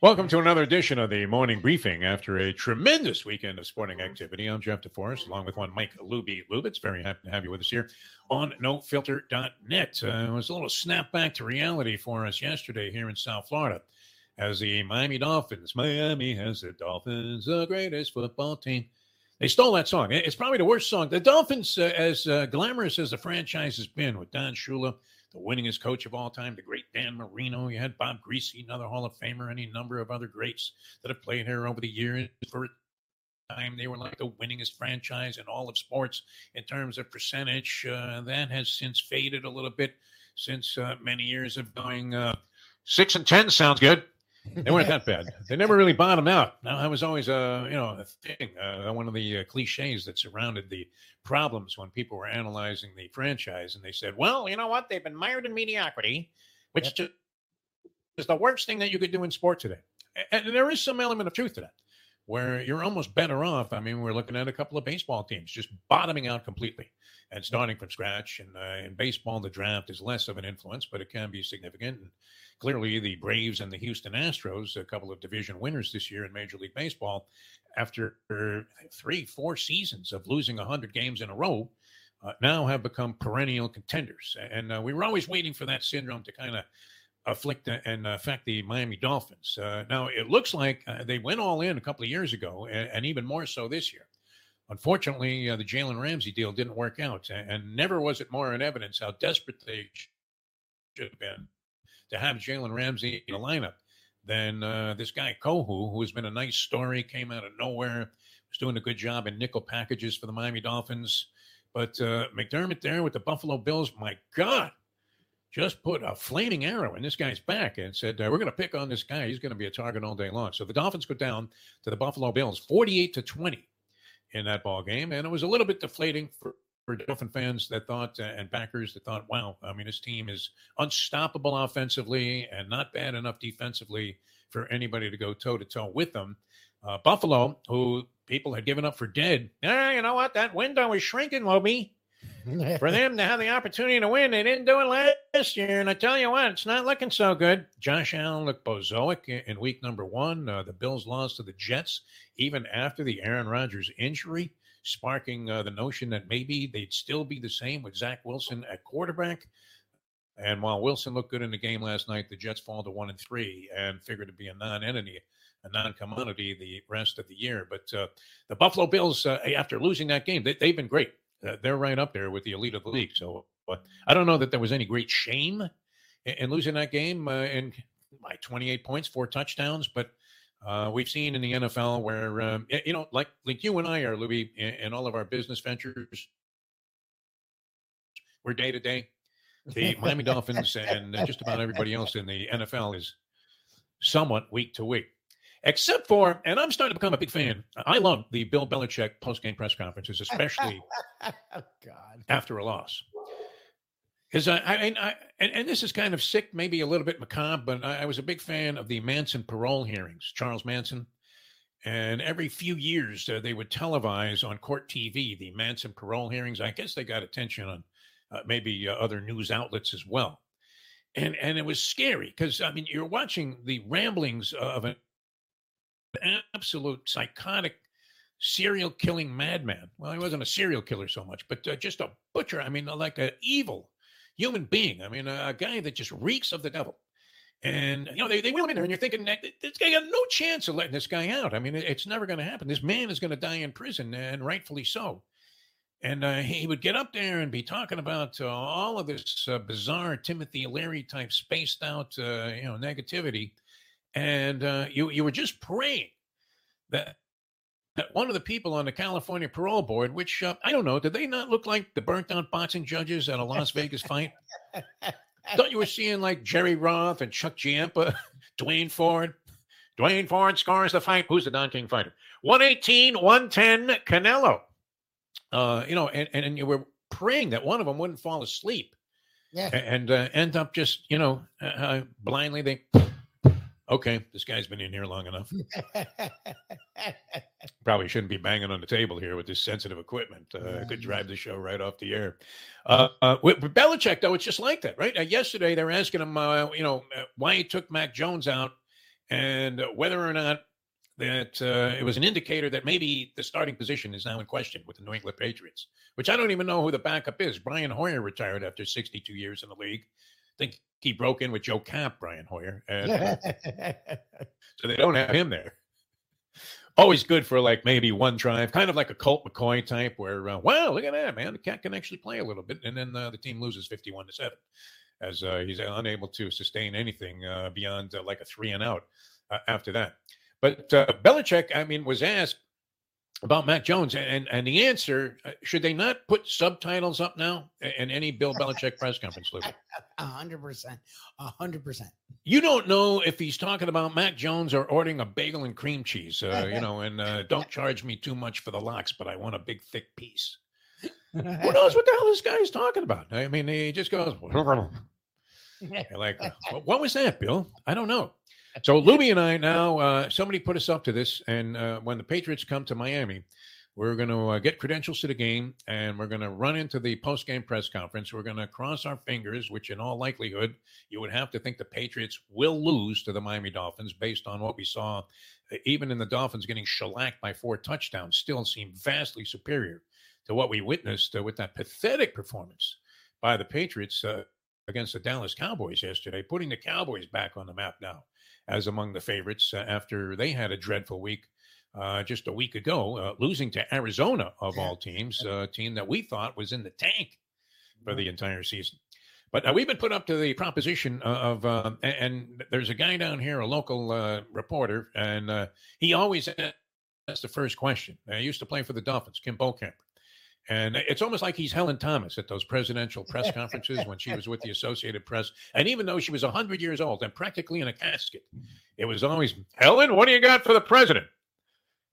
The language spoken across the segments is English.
Welcome to another edition of the morning briefing. After a tremendous weekend of sporting activity, I'm Jeff DeForest, along with one Mike Luby Lubitz. Very happy to have you with us here on NoFilter.net. Uh, it was a little snap back to reality for us yesterday here in South Florida, as the Miami Dolphins, Miami has the Dolphins, the greatest football team. They stole that song. It's probably the worst song. The Dolphins, uh, as uh, glamorous as the franchise has been with Don Shula the winningest coach of all time, the great Dan Marino. You had Bob Griese, another Hall of Famer, any number of other greats that have played here over the years. For a time, they were like the winningest franchise in all of sports in terms of percentage. Uh, that has since faded a little bit since uh, many years of going uh, six and ten. Sounds good. They weren't that bad. They never really bottomed out. Now that was always a you know a thing, uh, one of the uh, cliches that surrounded the problems when people were analyzing the franchise, and they said, "Well, you know what? They've been mired in mediocrity, which yep. is the worst thing that you could do in sport today." And there is some element of truth to that, where you're almost better off. I mean, we're looking at a couple of baseball teams just bottoming out completely and starting from scratch. And uh, in baseball, the draft is less of an influence, but it can be significant. And clearly, the Braves and the Houston Astros, a couple of division winners this year in Major League Baseball, after three, four seasons of losing 100 games in a row, uh, now have become perennial contenders. And uh, we were always waiting for that syndrome to kind of afflict and affect the Miami Dolphins. Uh, now, it looks like uh, they went all in a couple of years ago, and, and even more so this year. Unfortunately, uh, the Jalen Ramsey deal didn't work out, and never was it more in evidence how desperate they should have been to have Jalen Ramsey in the lineup than uh, this guy Kohou, who has been a nice story, came out of nowhere, was doing a good job in nickel packages for the Miami Dolphins. But uh, McDermott there with the Buffalo Bills, my God, just put a flaming arrow in this guy's back and said, uh, "We're going to pick on this guy. He's going to be a target all day long." So the Dolphins go down to the Buffalo Bills, forty-eight to twenty in that ball game, and it was a little bit deflating for, for Dolphin fans that thought uh, and backers that thought, "Wow, I mean, this team is unstoppable offensively and not bad enough defensively for anybody to go toe to toe with them." Uh, Buffalo, who people had given up for dead, ah, you know what? That window is shrinking, Lobie. for them to have the opportunity to win, they didn't do it last year. And I tell you what, it's not looking so good. Josh Allen looked bozoic in week number one. Uh, the Bills lost to the Jets even after the Aaron Rodgers injury, sparking uh, the notion that maybe they'd still be the same with Zach Wilson at quarterback. And while Wilson looked good in the game last night, the Jets fall to one and three and figured to be a non-entity, a non-commodity the rest of the year. But uh, the Buffalo Bills, uh, after losing that game, they, have been great. Uh, they're right up there with the elite of the league. So, but I don't know that there was any great shame in, in losing that game uh, and by 28 points, four touchdowns. But uh, we've seen in the NFL where, um, you know, like like you and I are, Louis, in, in all of our business ventures, we're day to day. The Miami Dolphins and just about everybody else in the NFL is somewhat week to week. Except for, and I'm starting to become a big fan. I love the Bill Belichick post-game press conferences, especially oh, God. after a loss. Because I, I, I and, and, this is kind of sick, maybe a little bit macabre, but I, I, was a big fan of the Manson parole hearings, Charles Manson. And every few years, uh, they would televise on court TV the Manson parole hearings. I guess they got attention on uh, maybe uh, other news outlets as well. And and it was scary because I mean you're watching the ramblings of an absolute psychotic serial killing madman. Well, he wasn't a serial killer so much, but uh, just a butcher. I mean, like an evil human being. I mean, a, guy that just reeks of the devil. And, you know, they, they went in there and you're thinking this guy got no chance of letting this guy out. I mean, it, it's never going to happen. This man is going to die in prison, and rightfully so. And uh, he would get up there and be talking about uh, all of this uh, bizarre Timothy Leary type spaced out, uh, you know, negativity. And uh, you, you were just praying that one of the people on the California parole board, which uh, I don't know, did they not look like the burnt out boxing judges at a Las Vegas fight? Thought you were seeing like Jerry Roth and Chuck Giampa, Duane Ford. Duane Ford scores the fight. Who's the Don King fighter? 118, 110, Canelo. Uh, you know, and, and you were praying that one of them wouldn't fall asleep. Yeah. And uh, end up just, you know, uh, uh blindly they okay, this guy's been in here long enough. Probably shouldn't be banging on the table here with this sensitive equipment. Uh, could drive the show right off the air. Uh, uh, with, with Belichick, though, it's just like that, right? Uh, yesterday, they were asking him, uh, you know, uh, why he took Mac Jones out and whether or not that uh, it was an indicator that maybe the starting position is now in question with the New England Patriots, which I don't even know who the backup is. Brian Hoyer retired after 62 years in the league. I think he broke in with Joe Camp, Brian Hoyer. And, uh, so they don't have him there. Always good for like maybe one drive, kind of like a Colt McCoy type, where uh, wow, look at that man, the cat can actually play a little bit, and then uh, the team loses fifty-one to seven, as uh, he's unable to sustain anything uh, beyond uh, like a three and out uh, after that. But uh, Belichick, I mean, was asked about Mac Jones, and and the answer: uh, should they not put subtitles up now in any Bill Belichick press conference? A hundred percent, a hundred percent. You don't know if he's talking about Mac Jones or ordering a bagel and cream cheese, uh, you know, and uh, don't charge me too much for the lox, but I want a big thick piece. Who knows what the hell this guy is talking about? I mean, he just goes like, what was that, Bill? I don't know. So Luby and I now, uh, somebody put us up to this, and uh, when the Patriots come to Miami, we're going to uh, get credentials to the game, and we're going to run into the post-game press conference. We're going to cross our fingers, which in all likelihood, you would have to think the Patriots will lose to the Miami Dolphins based on what we saw. Even in the Dolphins getting shellacked by four touchdowns, still seem vastly superior to what we witnessed uh, with that pathetic performance by the Patriots uh, against the Dallas Cowboys yesterday, putting the Cowboys back on the map now as among the favorites uh, after they had a dreadful week uh, just a week ago, uh, losing to Arizona of all teams, a team that we thought was in the tank for the entire season. But uh, we've been put up to the proposition of, uh, and, and there's a guy down here, a local uh, reporter, and he always asks the first question. I used to play for the Dolphins, Kim Bokamper. And it's almost like he's Helen Thomas at those presidential press conferences when she was with the Associated Press. And even though she was 100 years old and practically in a casket, it was always, Helen, what do you got for the president?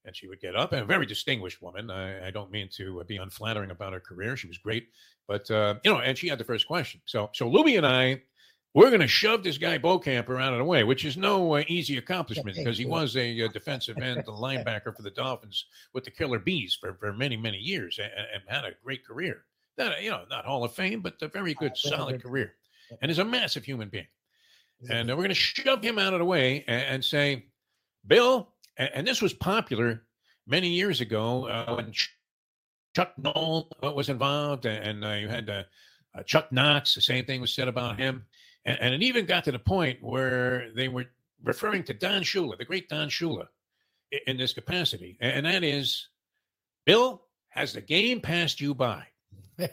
And she would get up, and a very distinguished woman. I, I don't mean to be unflattering about her career. She was great. But, uh, you know, and she had the first question. So, so Luby and I we're going to shove this guy Bokamper out of the way, which is no uh, easy accomplishment because he was a, uh, defensive end, the linebacker for the Dolphins with the Killer Bees for, for many, many years and, and, had a great career. Not, you know, not Hall of Fame, but a very good, solid career. And is a massive human being. And uh, we're going to shove him out of the way and, and say, Bill, and, and, this was popular many years ago uh, when Chuck Noll was involved, and uh, you had uh, Chuck Knox. The same thing was said about him. And, and, it even got to the point where they were referring to Don Shula, the great Don Shula, in, in this capacity. And that is, Bill, has the game passed you by?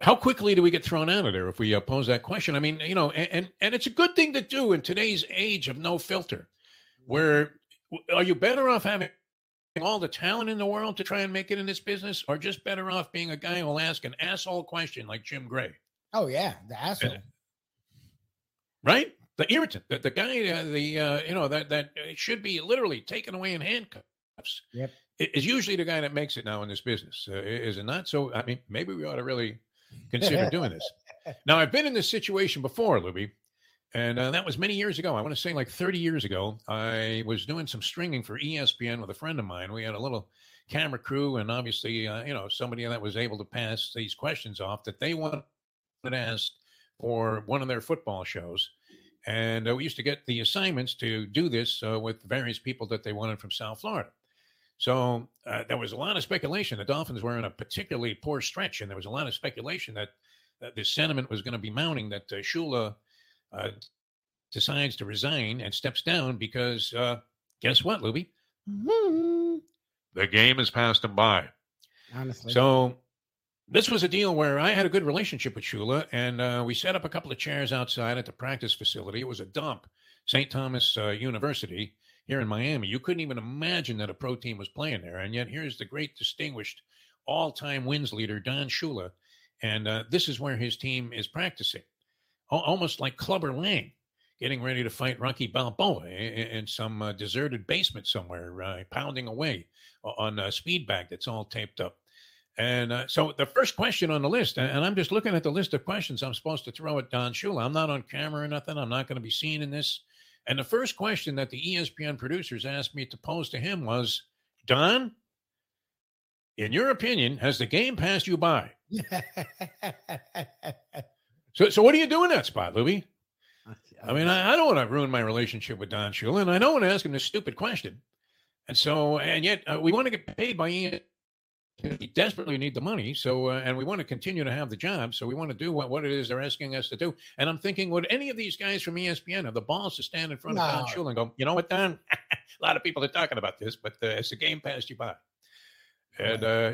How quickly do we get thrown out of there if we uh, pose that question? I mean, you know, and, and, and it's a good thing to do in today's age of no filter, where are you better off having all the talent in the world to try and make it in this business, or just better off being a guy who'll ask an asshole question like Jim Gray? Oh yeah, the asshole. Right, the irritant, the, the guy, uh, the uh, you know that that should be literally taken away in handcuffs. Yep, is usually the guy that makes it now in this business, uh, is it not? So I mean, maybe we ought to really consider doing this. Now I've been in this situation before, Luby, and uh, that was many years ago. I want to say like 30 years ago. I was doing some stringing for ESPN with a friend of mine. We had a little camera crew, and obviously, uh, you know, somebody that was able to pass these questions off that they wanted asked for one of their football shows. And uh, we used to get the assignments to do this uh, with various people that they wanted from South Florida. So uh, there was a lot of speculation. The Dolphins were in a particularly poor stretch, and there was a lot of speculation that, that this sentiment was going to be mounting that uh, Shula uh, decides to resign and steps down because uh, guess what, Luby? Mm-hmm. The game has passed him by. Honestly. So this was a deal where I had a good relationship with Shula, and uh, we set up a couple of chairs outside at the practice facility. It was a dump, St. Thomas uh, University here in Miami. You couldn't even imagine that a pro team was playing there. And yet, here's the great, distinguished, all time wins leader, Don Shula. And uh, this is where his team is practicing, o- almost like Clubber Lang, getting ready to fight Rocky Balboa in, in some uh, deserted basement somewhere, uh, pounding away on a speed bag that's all taped up. And uh, so the first question on the list, and I'm just looking at the list of questions I'm supposed to throw at Don Shula. I'm not on camera or nothing. I'm not going to be seen in this. And the first question that the ESPN producers asked me to pose to him was, Don, in your opinion, has the game passed you by? so, so what are you doing in that spot, Louie? I mean, I, I don't want to ruin my relationship with Don Shula, and I don't want to ask him this stupid question. And so, and yet, uh, we want to get paid by Ian. We desperately need the money, so uh, and we want to continue to have the job, so we want to do what, what it is they're asking us to do. And I'm thinking, would any of these guys from ESPN have the balls to stand in front of Don Shula and go, you know what, Don? a lot of people are talking about this, but uh, it's a game passed you by. And uh,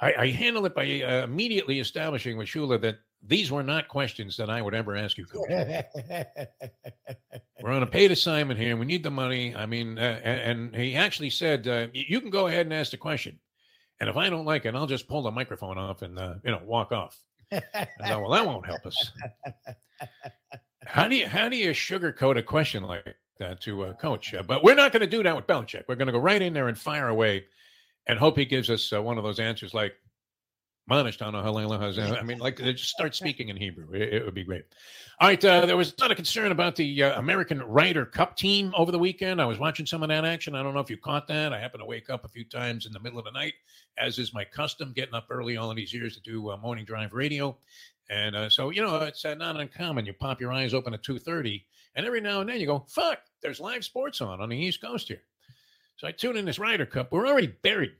I, I handle it by uh, immediately establishing with Shula that these were not questions that I would ever ask you, We're on a paid assignment here. and We need the money. I mean, uh, and, and he actually said, uh, "You can go ahead and ask the question, and if I don't like it, I'll just pull the microphone off and uh, you know walk off." I thought, well, that won't help us. How do you how do you sugarcoat a question like that to a coach? Uh, but we're not going to do that with Belichick. We're going to go right in there and fire away, and hope he gives us uh, one of those answers like Manishtana Halela Hazan. I mean, like uh, just start speaking in Hebrew. It, it would be great. All right, uh, there was a lot of concern about the uh, American Ryder Cup team over the weekend. I was watching some of that action. I don't know if you caught that. I happened to wake up a few times in the middle of the night, as is my custom, getting up early all of these years to do uh, morning drive radio. And uh, so, you know, it's uh, not uncommon. You pop your eyes open at 2.30, and every now and then you go, fuck, there's live sports on on the East Coast here. So I tune in this Ryder Cup. We're already buried.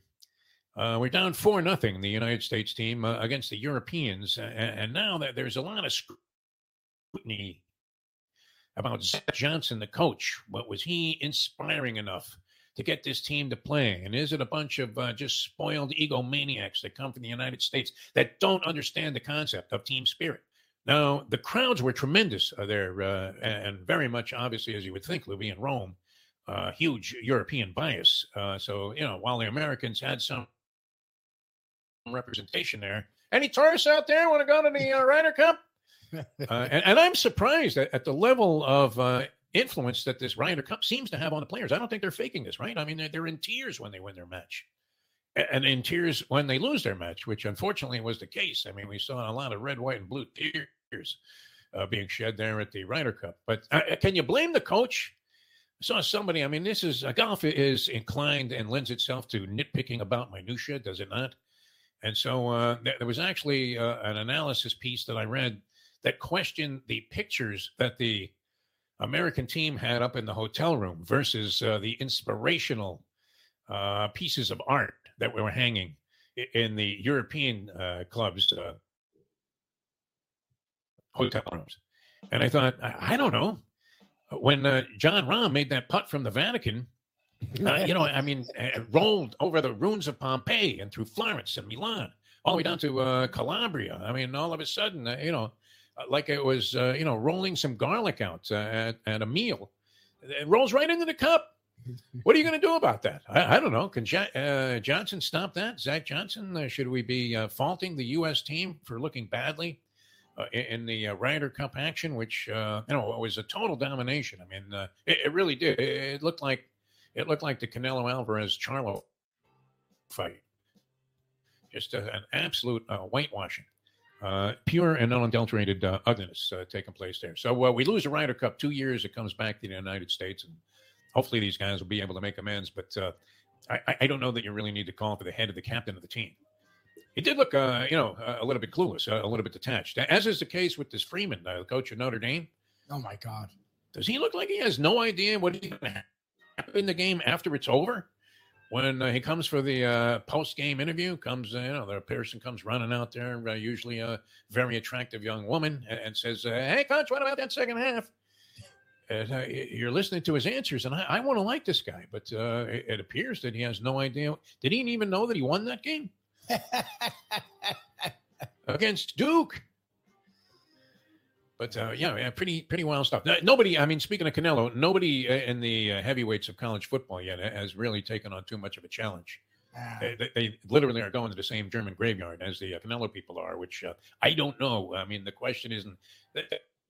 Uh, we're down four nothing. The United States team uh, against the Europeans, and, and now that there's a lot of scrutiny about Zach Johnson, the coach. What was he inspiring enough to get this team to play? And is it a bunch of uh, just spoiled egomaniacs that come from the United States that don't understand the concept of team spirit? Now, the crowds were tremendous uh, there, uh, and very much, obviously, as you would think, Louis in Rome, uh, huge European bias. Uh, so, you know, while the Americans had some representation there, any tourists out there want to go to the uh, Ryder Cup? Uh, and, and I'm surprised at, at the level of uh, influence that this Ryder Cup seems to have on the players. I don't think they're faking this, right? I mean, they're, they're in tears when they win their match, and in tears when they lose their match, which unfortunately was the case. I mean, we saw a lot of red, white, and blue tears uh, being shed there at the Ryder Cup. But uh, can you blame the coach? I saw somebody. I mean, this is uh, golf is inclined and lends itself to nitpicking about minutia, does it not? And so uh, there, was actually uh, an analysis piece that I read that questioned the pictures that the American team had up in the hotel room versus uh, the inspirational uh, pieces of art that were hanging in the European uh, clubs' uh, hotel rooms. And I thought, I, I don't know. When Jon Rahm made that putt from the Vatican, uh, you know, I mean, uh, rolled over the ruins of Pompeii and through Florence and Milan, all the way down to uh, Calabria. I mean, all of a sudden, uh, you know, uh, like it was, uh, you know, rolling some garlic out uh, at, at a meal. It rolls right into the cup. What are you going to do about that? I, I don't know. Can Johnson stop that? Zach Johnson? Should we be faulting the U.S. team for looking badly in, in the Ryder Cup action, which you know was a total domination? I mean, it, it really did. It, it looked like it looked like the Canelo Alvarez Charlo fight. Just a, an absolute uh, whitewashing. Uh, pure and unadulterated uh, ugliness uh, taking place there. So uh, we lose the Ryder Cup two years. It comes back to the United States, and hopefully these guys will be able to make amends. But uh, I, I- don't know that you really need to call for the head of the captain of the team. He did look, uh, you know, a- little bit clueless, a, little bit detached, as is the case with this Freeman, uh, the coach of Notre Dame. oh my God. Does he look like he has no idea what is going to in the game after it's over? When uh, he comes for the uh, post-game interview, comes uh, you know the person comes running out there, uh, usually a very attractive young woman, and, and says, uh, "Hey, coach, what about that second half?" And, uh, you're listening to his answers, and I, I want to like this guy, but uh, it, it appears that he has no idea. Did he even know that he won that game against Duke? But uh, yeah, yeah, pretty pretty wild stuff. Nobody, I mean, speaking of Canelo, nobody uh, in the uh, heavyweights of college football yet has really taken on too much of a challenge. Ah, They, they, they literally are going to the same German graveyard as the uh, Canelo people are, which uh, I don't know. I mean, the question isn't. They,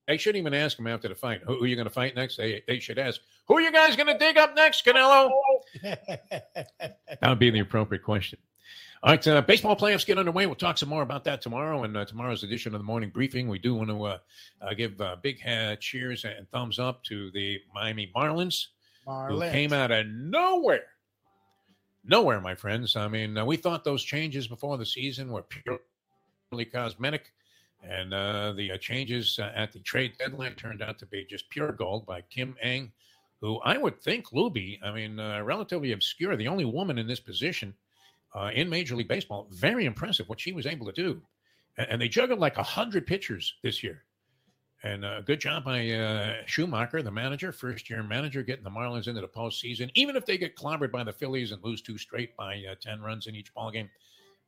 they shouldn't even ask him after the fight. Who, who are you going to fight next? They, they should ask, "Who are you guys going to dig up next, Canelo?" That would be the appropriate question. All right, uh, baseball playoffs get underway. We'll talk some more about that tomorrow in uh, tomorrow's edition of the morning briefing. We do want to uh, uh, give uh, big uh, cheers and thumbs up to the Miami Marlins, who came out of nowhere. Nowhere, my friends. I mean, uh, we thought those changes before the season were purely cosmetic. And uh, the uh, changes uh, at the trade deadline turned out to be just pure gold by Kim Ng, who I would think, Luby, I mean, uh, relatively obscure, the only woman in this position uh, in Major League Baseball. Very impressive what she was able to do. And, and they juggled like 100 pitchers this year. And uh, good job by uh, Schumaker, the manager, first year manager, getting the Marlins into the postseason. Even if they get clobbered by the Phillies and lose two straight by uh, 10 runs in each ballgame,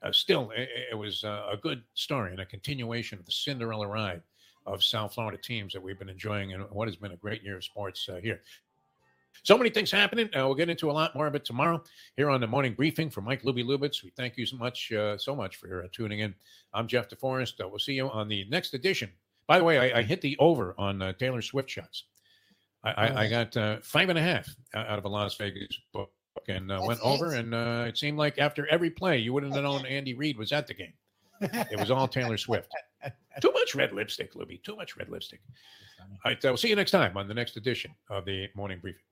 uh, still, it, it was uh, a good story and a continuation of the Cinderella ride of South Florida teams that we've been enjoying and what has been a great year of sports uh, here. So many things happening. Uh, we'll get into a lot more of it tomorrow here on the morning briefing for Mike Luby Lubitz. We thank you so much, uh, so much for uh, tuning in. I'm Jeff DeForest. Uh, we'll see you on the next edition. By the way, I, I hit the over on uh, Taylor Swift shots. I, I, I got uh, five and a half out of a Las Vegas book and uh, went over. And uh, it seemed like after every play, you wouldn't have known Andy Reid was at the game. It was all Taylor Swift. Too much red lipstick, Luby. Too much red lipstick. All right. We'll see you next time on the next edition of the morning briefing.